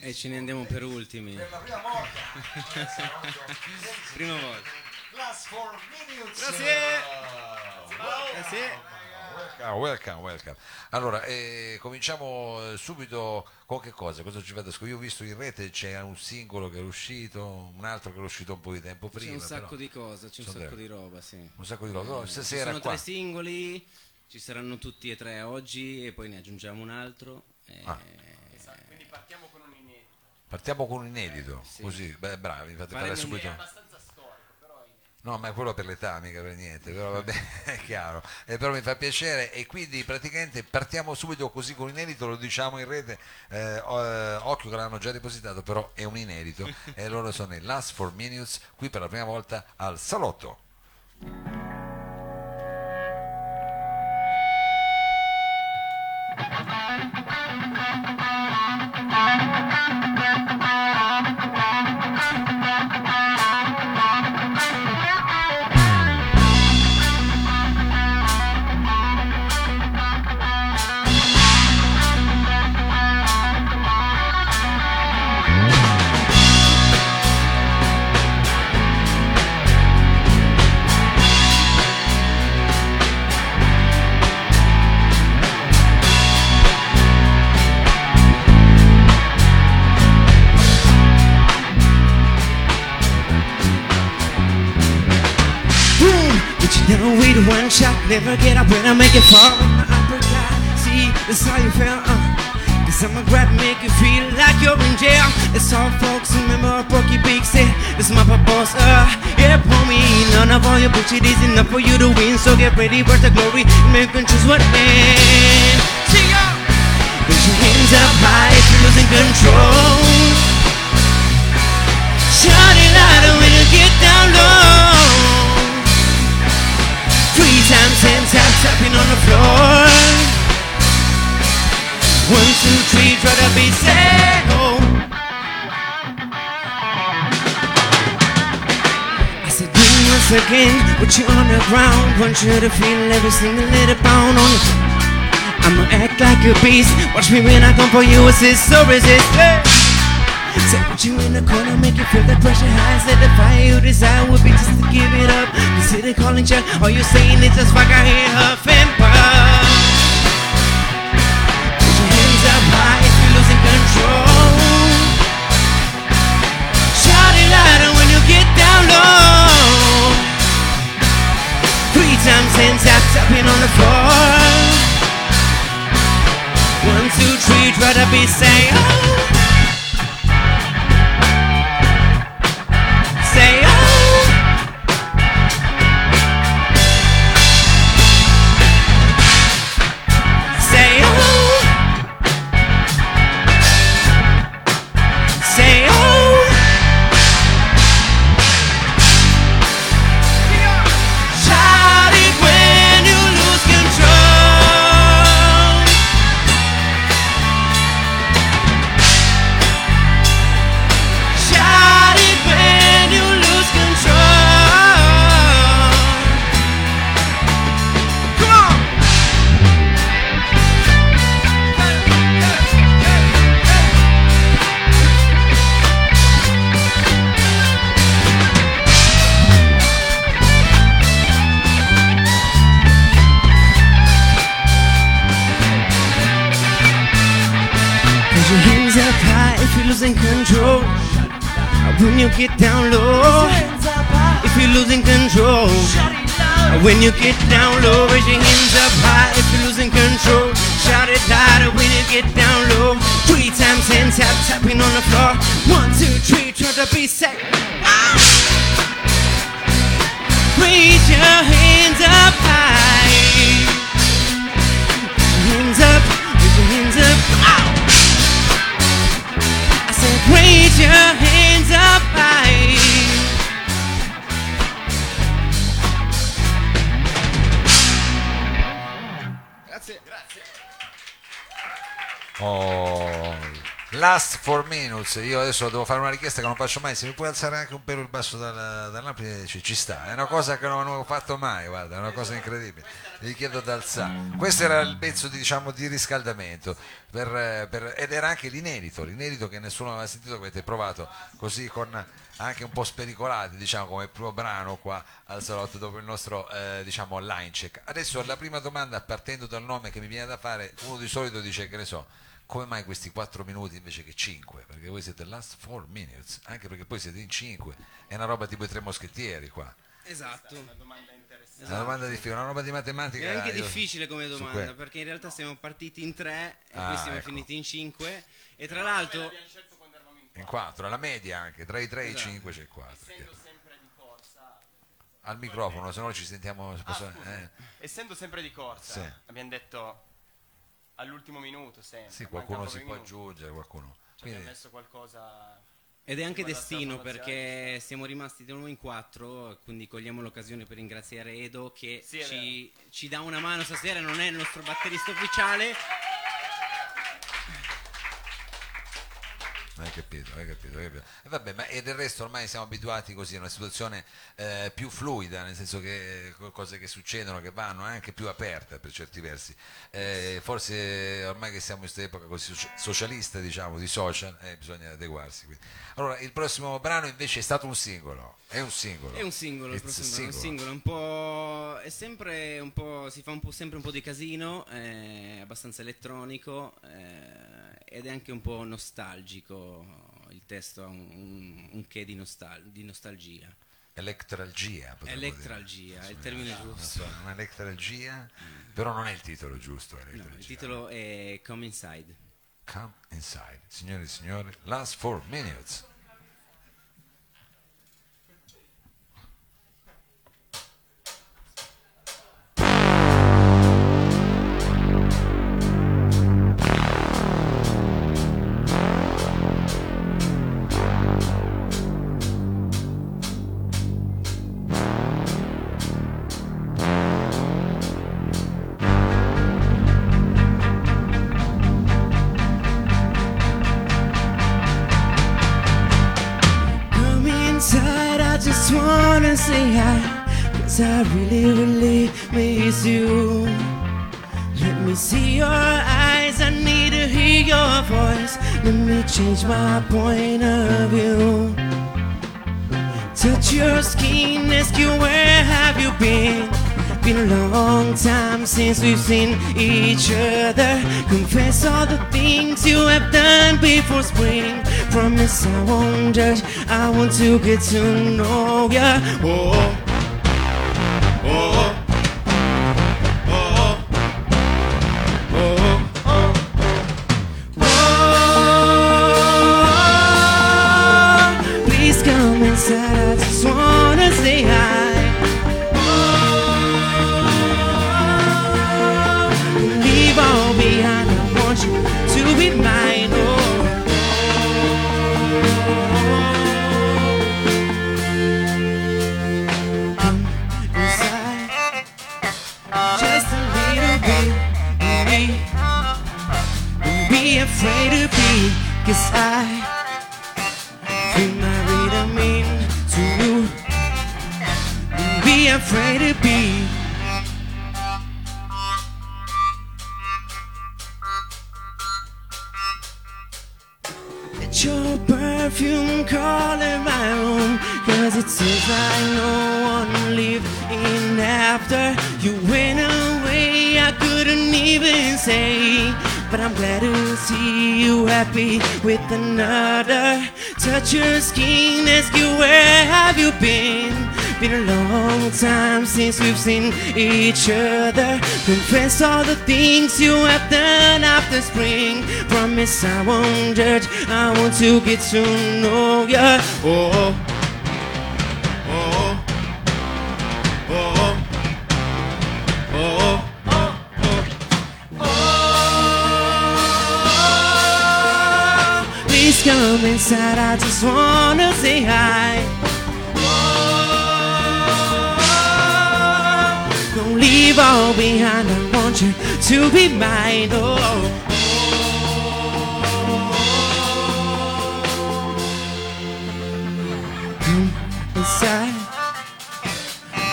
E ce ne andiamo per ultimi. Per la prima volta. Prima volta. Class for minutes. Grazie. Wow. Grazie. Welcome, welcome, welcome. Allora, eh, cominciamo eh, subito con che cosa? Cosa ci scoprire? Io ho visto in rete c'è un singolo che è uscito, un altro che è uscito un po' di tempo C'è prima. un sacco però di cose, c'è un sacco di roba, sì. Un sacco di roba. Eh, ci stasera sono qua. tre singoli, ci saranno tutti e tre oggi e poi ne aggiungiamo un altro. e- Ah. Quindi partiamo con un inedito. Partiamo con un inedito, così, beh, bravi, fate fare subito. No, ma è quello per l'età, mica per niente, però va bene, è chiaro. Eh, però mi fa piacere e quindi praticamente partiamo subito così con inedito, lo diciamo in rete, eh, eh, occhio che l'hanno già depositato, però è un inedito e loro sono i Last 4 Minutes qui per la prima volta al salotto. Shot, never get up when I make it fall my uppercut. See, that's how you feel, uh. Cause I'ma grab make you feel like you're in jail. It's all folks remember Porky Pig said, This is my purpose, uh. Yeah, pull me, none of all your bullshit is enough for you to win. So get ready for the glory, make and choose what end. See ya! Put your hands up high if you're losing control. Shout it louder when you get down low. Three times, ten times, tapping on the floor. One, two, three, try to be sad. Oh. I said, it once again, put you on the ground. Want you to feel every single little pound on you. I'ma act like a beast. Watch me when I come for you, assist or resist. Hey. Say put you in the corner, make you feel the pressure high. Say the fire you desire would be just to give it up. Consider calling check. All you saying is just fuck I hear huff and puff. Hands up high you're losing control. Shout it louder when you get down low. Three times hands up, tapping on the floor. One, two, three, try to be say get down low, if you're losing control. When you get down low, raise your hands up high if you're losing control. Shout it louder when you get down low. Three times hand tap, tapping on the floor. One, two, three, try to be safe. Raise ah! Oh, Last 4 minutes, io adesso devo fare una richiesta che non faccio mai, se mi puoi alzare anche un pelo il basso dal, dall'ampli ci, ci sta, è una cosa che non, ho fatto mai, guarda, è una cosa incredibile, gli chiedo di alzare. Questo era il pezzo di, diciamo, di riscaldamento per, per- ed era anche l'inedito, l'inedito che nessuno aveva sentito, che avete provato così con anche un po' spericolati, diciamo come primo brano qua al salotto dopo il nostro eh, diciamo line check. Adesso la prima domanda partendo dal nome che mi viene da fare, uno di solito dice che ne so, come mai questi 4 minuti invece che 5? Perché voi siete last 4 minutes, anche perché poi siete in 5, è una roba tipo i tre moschetttieri qua. Esatto. Una domanda interessante. È una domanda difficile, una roba di matematica. È anche io- difficile come domanda que- perché in realtà siamo partiti in tre e Ah, poi siamo ecco. finiti in cinque e tra l'altro Abbiamo scelto quando eravamo in In 4, la media anche, tra i 3 e i Esatto. 5 c'è il 4. Essendo sempre di corsa, Al microfono, se no ci sentiamo... eh, essendo sempre di corsa, Sì. abbiamo detto all'ultimo minuto sempre. sì, qualcuno si può aggiungere, qualcuno. Ci abbiamo Quindi, messo qualcosa. ed è anche destino perché siamo rimasti di nuovo in quattro quindi cogliamo l'occasione per ringraziare Edo che Sì, ci, ci dà una mano stasera non è il nostro batterista ufficiale capito, hai capito, hai capito. E vabbè, ma e del resto ormai siamo abituati così a una situazione eh, più fluida, nel senso che eh, cose che succedono, che vanno, anche più aperta per certi versi. Eh, forse ormai che siamo in questa epoca così soci- socialista, diciamo, di social, eh, bisogna adeguarsi. quindi. Allora, il prossimo brano invece è stato un singolo, è un singolo. È un singolo, il prossimo brano, è un single. singolo, un po', è sempre un po', si fa un po', sempre un po' di casino, è abbastanza elettronico eh, ed è anche un po' nostalgico, il testo ha un, un, un che di, nostal- di nostalgia. Elettralgia. potremmo dire. È il termine Non giusto. so, un'elettralgia, però non è il titolo giusto. No, il titolo è Come Inside. Come inside. Signore e signori, last four minutes. Wanna say hi. Cause I really, really miss you. Let me see your eyes, I need to hear your voice. Let me change my point of view. Touch your skin, ask you where have you been? Been a long time since we've seen each other. Confess all the things you have done before spring. Promise I won't judge. I want to get to know ya. Oh, Your perfume calling my room Cause it seems like no one lived in after You went away, I couldn't even say But I'm glad to see you happy with another. Touch your skin, ask you where have you been Been a long time since we've seen each other. Confess all the things you have done after spring. Promise I won't judge, I want to get to know ya. Oh, oh, oh, oh. Please come inside, I just wanna say hi Don't leave all behind. I want you to be mine. Oh. Hmm. Inside,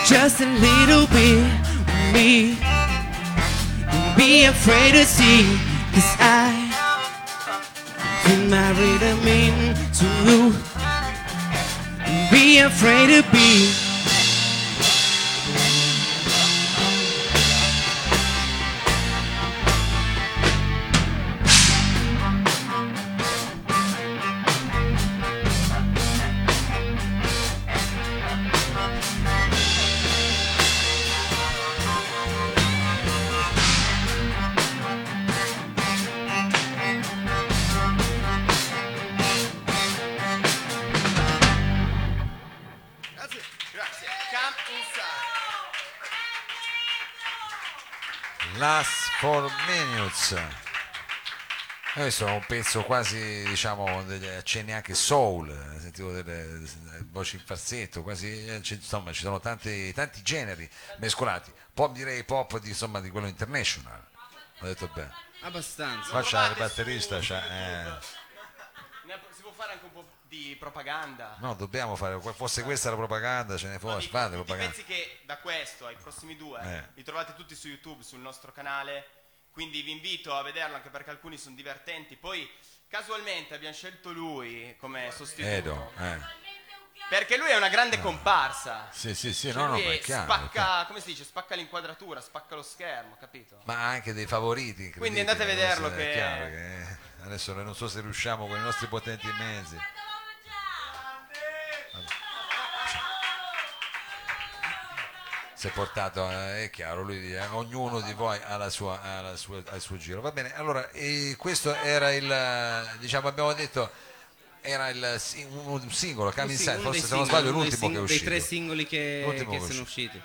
just a little bit with me. Don't be afraid to see, cause I feel my rhythm into you. Don't be afraid to be. Minutes. Questo è un pezzo quasi, diciamo, degli accenni anche soul, eh, sentivo delle, delle voci in falsetto, quasi, eh, insomma ci sono tanti, tanti generi mescolati, pop direi pop di, insomma, di quello international, ho detto bene. Abbastanza. Qua c'ha il batterista, c'ha, eh, Ne- Si può fare anche un po' di propaganda. no dobbiamo fare, fosse questa la propaganda ce ne fosse, fate propaganda. pezzi che da questo ai prossimi due Eh. li trovate tutti su YouTube, sul nostro canale, quindi vi invito a vederlo anche perché alcuni sono divertenti. Poi casualmente abbiamo scelto lui come sostituto. Edo, eh. Perché lui è una grande comparsa. Sì, sì, sì, Cioè, no, no, lui ma è chiaro, è spacca, chiaro. come si dice, spacca l'inquadratura, spacca lo schermo, capito? ma ha anche dei favoriti Quindi andate a vederlo che- chiaro che adesso non so se riusciamo con i nostri potenti mezzi si è portato eh, è chiaro lui eh, ognuno di voi ha, la sua, ha la sua- ha il suo giro va bene allora e questo era il diciamo abbiamo detto era il un, singolo Come Sì, Inside forse se non sbaglio è l'ultimo che è sing- Dei uscito tre singoli che, che sono uscito. usciti.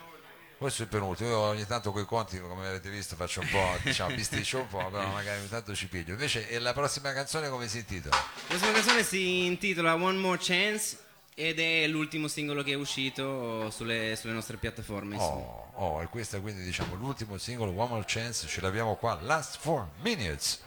questo è il penultimo, io ogni tanto coi conti, come avete visto, faccio un po', diciamo, bisticcio un po', però magari ogni tanto ci piglio. Invece e la prossima canzone come si intitola? La prossima canzone si intitola One More Chance ed è l'ultimo singolo che è uscito sulle, sulle nostre piattaforme. Oh, oh, e questo è quindi diciamo l'ultimo singolo, One More Chance, ce l'abbiamo qua, Last Four Minutes.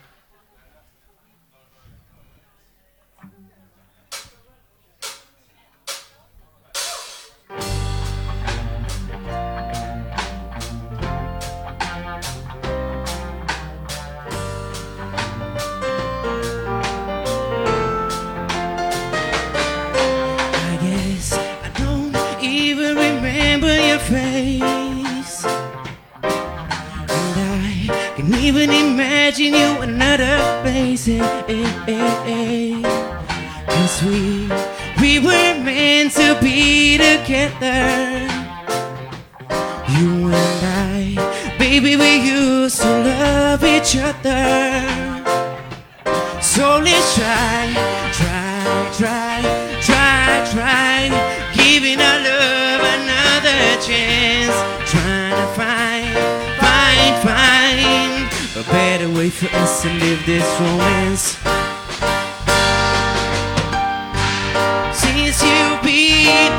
Face. And I can even imagine you in another place. Eh, eh, eh, a better way for us to live this romance. Since you've been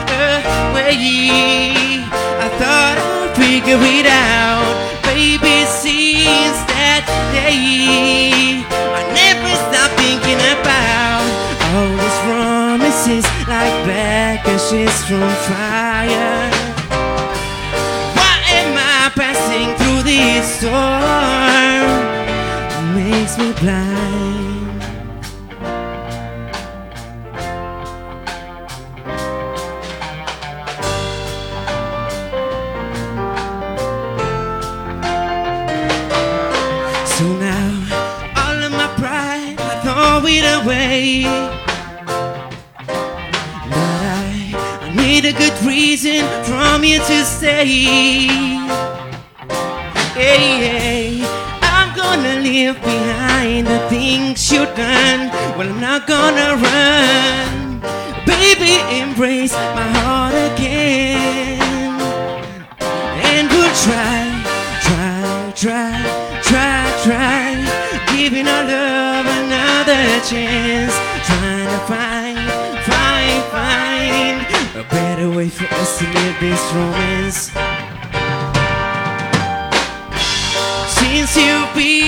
away, I thought I'd figure it out. Baby, since that day, I never stopped thinking about all those promises like black ashes from fire. Why am I passing through this storm? Me blind. So now, all of my pride, I throw it away. But I, I need a good reason from you to stay. Hey, hey, leave behind the things you've done. Well, I'm not gonna run. Baby, embrace my heart again. And we'll try, try, try, try, try. Giving our love another chance. Trying to find, find, find a better way for us to live this romance. Since you've been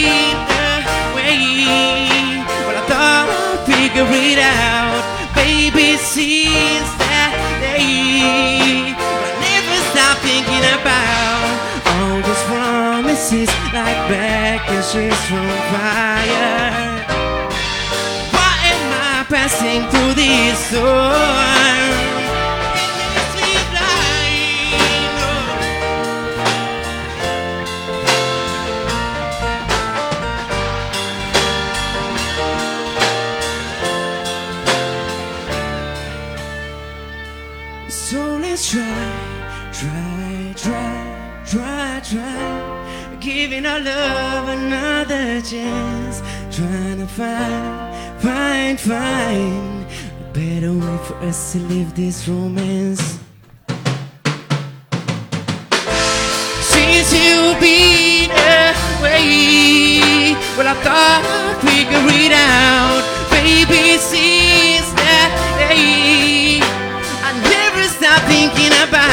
Baby, since that I never stopped thinking about all these promises like black ashes from fire. Why am I passing through this storm? Try, try, try, try. Giving our love another chance. Trying to find, find, find a better way for us to live this romance. Since you've been away, well, I thought we could read out. Baby, since that day, I never stop thinking about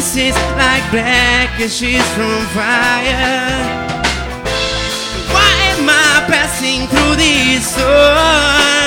promises like black ashes from fire. Why am I passing through this storm?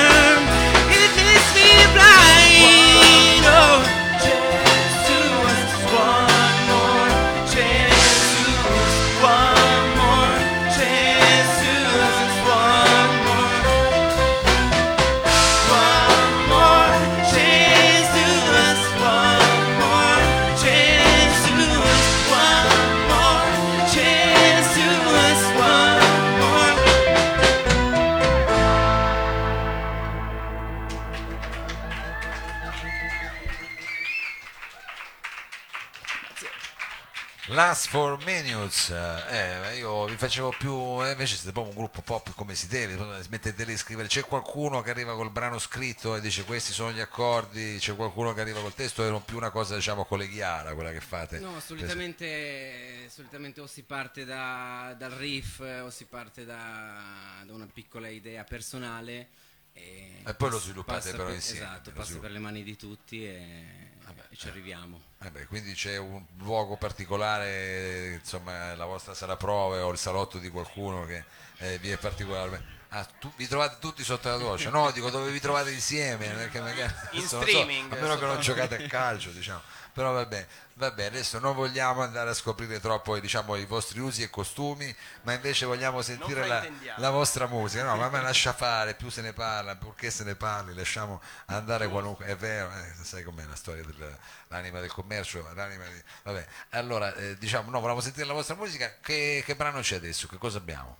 Eh, io vi facevo più, eh, invece siete proprio un gruppo pop come si deve, smettete di scrivere, c'è qualcuno che arriva col brano scritto e dice questi sono gli accordi, c'è qualcuno che arriva col testo, è più una cosa diciamo colleghiale quella che fate. No, solitamente, solitamente o si parte da- dal riff o si parte da, da una piccola idea personale e, E poi lo sviluppate però per- insieme, Esatto, passa per le mani di tutti e, e ci arriviamo. Eh beh, quindi c'è un luogo particolare, insomma la vostra sala prove o il salotto di qualcuno che eh, vi è particolarmente... Ah, tu- vi trovate tutti sotto la doccia? No, dico dove vi trovate insieme, perché magari In streaming, a meno che non giocate a calcio, diciamo. Però vabbè, vabbè, adesso non vogliamo andare a scoprire troppo diciamo, i vostri usi e costumi, ma invece vogliamo sentire la, la vostra musica. No, ma me lascia fare, più se ne parla, purché se ne parli, lasciamo andare qualunque. È vero, eh, sai com'è la storia dell'anima del commercio, l'anima di... Vabbè, allora eh, diciamo, no, volevamo sentire la vostra musica. Che, che brano c'è adesso? Che cosa abbiamo?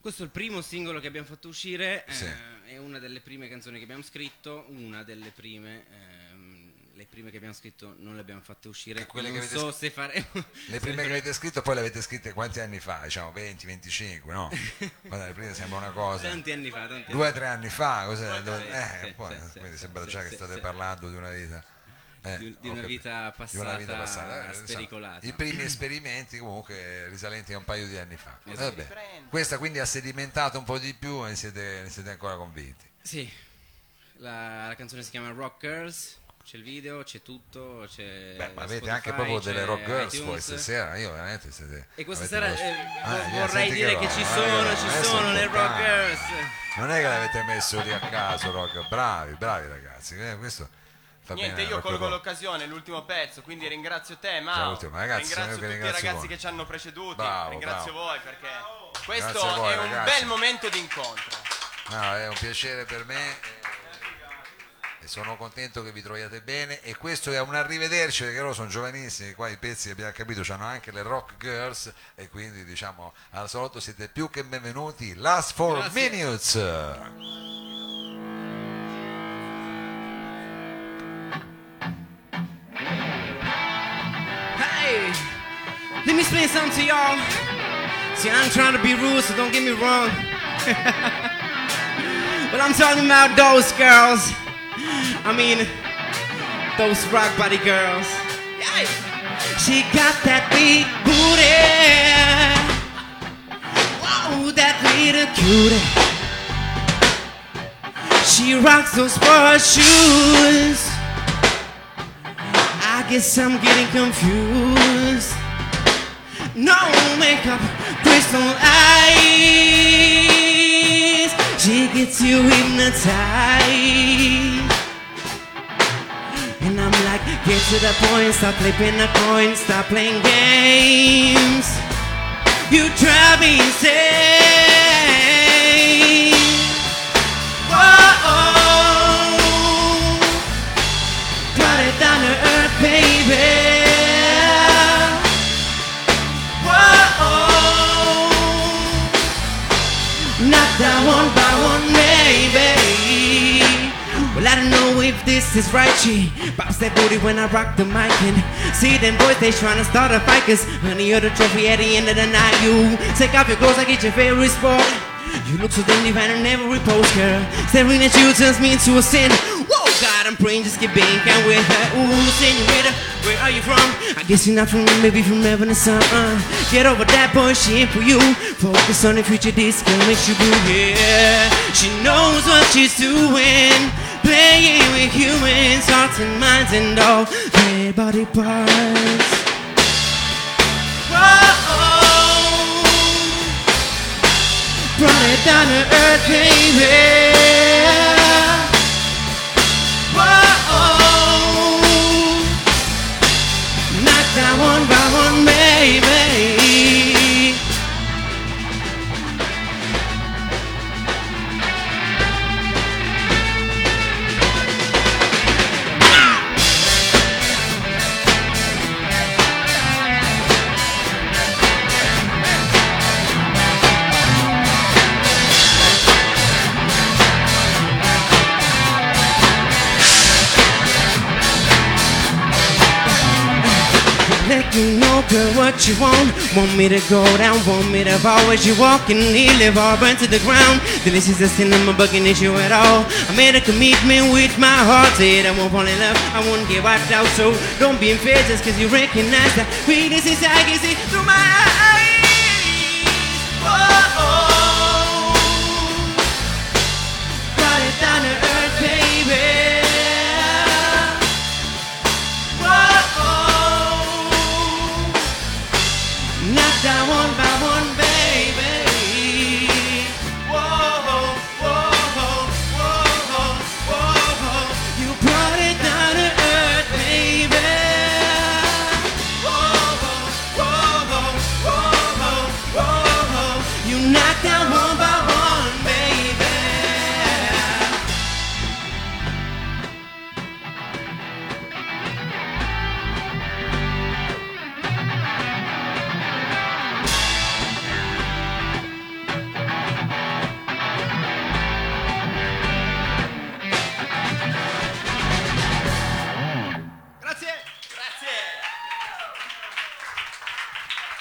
Questo è il primo singolo che abbiamo fatto uscire, Sì. eh, è una delle prime canzoni che abbiamo scritto, una delle prime, ehm, le prime che abbiamo scritto non le abbiamo fatte uscire, quelle non che so se faremo... Le prime che avete scritto poi le avete scritte quanti anni fa? Diciamo 20, 25, no? Guarda, le prime sembra una cosa. Tanti anni fa, tanti Due o tre anni fa, cos'è? Eh, sì, poi, sì, quindi sì, sembra sì, già che state sì. parlando di una vita. eh, Di- una vita Di una vita passata passata, eh, spericolata. I primi esperimenti comunque risalenti a un paio di anni fa. Esatto. Vabbè. riprende. Questa quindi ha sedimentato un po' di più e siete, ne siete ancora convinti. Sì, la, la canzone si chiama Rockers, c'è il video, c'è tutto, c'è Beh, ma avete Spotify, anche proprio delle rock girls iTunes. poi stasera, io veramente siete... E questa sera lo- eh, Ah, vorrei dire roba, che ci sono, ci sono le importante. Rockers. Non è che l'avete messo lì a caso, rock. bravi, bravi ragazzi, eh, questo fa Niente, bene io rock colgo l'occasione, l'ultimo pezzo, quindi ringrazio te, Ciao, Mao. ultimo, ragazzi, ringrazio io che tutti i ragazzi voi. che ci hanno preceduti, Bravo, ringrazio bravo. voi perché questo voi, è un ragazzi. bel momento di incontro. No, è un piacere per me sono contento che vi troviate bene e questo è un arrivederci perché loro sono giovanissimi, qua i pezzi abbiamo capito hanno anche le rock girls e quindi diciamo al salotto siete più che benvenuti. Last for Grazie. minutes. Hey, let me explain something to y'all. See, I'm trying to be rude, so don't get me wrong. but I'm talking about those girls. I mean, those rock body girls. Yeah. She got that big booty. Whoa, that little cutie. She rocks those sport shoes. I guess I'm getting confused. No makeup, crystal eyes. She gets you hypnotized. And I'm like, get to the point, stop flipping the coin, stop playing games. You drive me insane. Whoa, brought it down to earth, baby. Whoa, not that one by one, this is right, G. Bounce that booty when I rock the mic and see them boys, they tryna start a fight. Cause honey, you're the trophy at the end of the night. You take off your clothes, I get your favorite sport. You look so dignified in every pose, girl. Staring at you turns me into a sin. Whoa, God, I'm praying, just get being can with her. Ooh, senorita, where are you from? I guess you're not from me, maybe from heaven or something. Get over that boy, she ain't for you. Focus on the future, this girl makes you blue. Yeah, she knows what she's doing. Playing with humans, hearts and minds and all their body parts. Whoa, brought it down to earth, baby. What you want. Want me to go down, want me to fall as you walk and knee, live all burn to the ground. Delicious, the cinema bugging issue at all. I made a commitment with my heart, said I won't fall in love, I won't get wiped out. So don't be unfair just cause you recognize that sweetness is I can see through my eyes.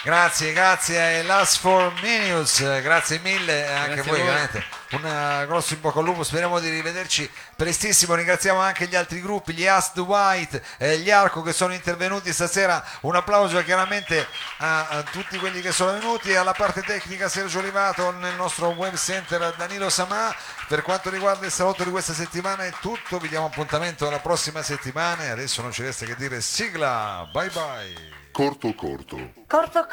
Grazie, grazie ai Last for Minutes, grazie mille anche Grazie a voi a voi. veramente. Un eh, grosso in bocca al lupo, speriamo di rivederci prestissimo, ringraziamo anche gli altri gruppi, gli Ast White, eh, gli Arco che sono intervenuti stasera, un applauso chiaramente a, a tutti quelli che sono venuti, alla parte tecnica Sergio Rivato, nel nostro web center Danilo Samà, per quanto riguarda il salotto di questa settimana è tutto, vi diamo appuntamento alla prossima settimana e adesso non ci resta che dire sigla, bye bye. Corto. Corto. Corto